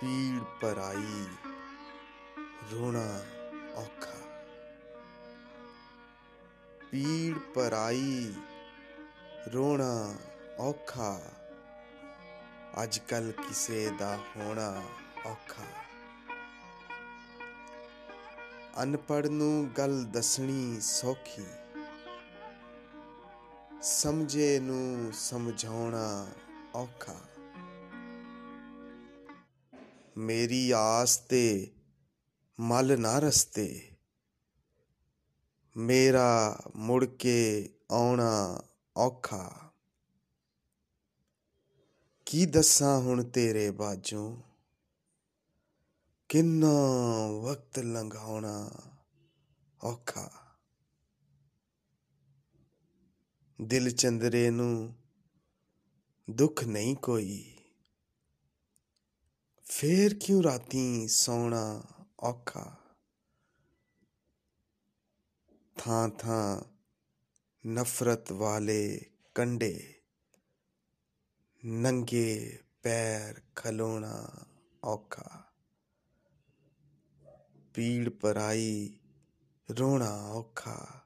ਪੀੜ ਪਰਾਈ ਰੋਣਾ ਔਖਾ। ਪੀੜ ਪਰਾਈ ਰੋਣਾ ਔਖਾ। ਅੱਜ ਕੱਲ ਕਿਸੇ ਦਾ ਹੋਣਾ ਔਖਾ। ਅਨਪੜ ਨੂੰ ਗੱਲ ਦੱਸਣੀ ਸੌਖੀ। ਸਮਝੇ ਨੂੰ ਸਮਝਾਉਣਾ ਔਖਾ। ਮੇਰੀ ਆਸ ਤੇ ਮਲ ਨਾ ਰਸਤੇ। ਮੇਰਾ ਮੁੜ ਕੇ ਆਉਣਾ ਔਖਾ। ਕੀ ਦੱਸਾਂ ਹੁਣ ਤੇਰੇ ਬਾਝੋਂ? ਕਿੰਨਾ ਵਕਤ ਲੰਘਾਉਣਾ ਔਖਾ। ਦਿਲ ਚੰਦਰੇ ਨੂੰ ਦੁੱਖ ਨਹੀਂ ਕੋਈ। ਫੇਰ ਕਿਉਂ ਰਾਤੀ ਸੌਣਾ ਔਖਾ? ਥਾਂ ਥਾਂ ਨਫ਼ਰਤ ਵਾਲੇ ਕੰਡੇ ਨੰਗੇ ਪੈਰ ਖਲੋਣਾ ਔਖਾ। ਪੀੜ ਪਰਾਈ ਰੋਣਾ ਔਖਾ।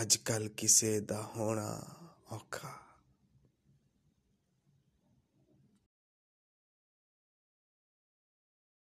ਅੱਜ ਕੱਲ ਕਿਸੇ ਦਾ ਹੋਣਾ ਔਖਾ।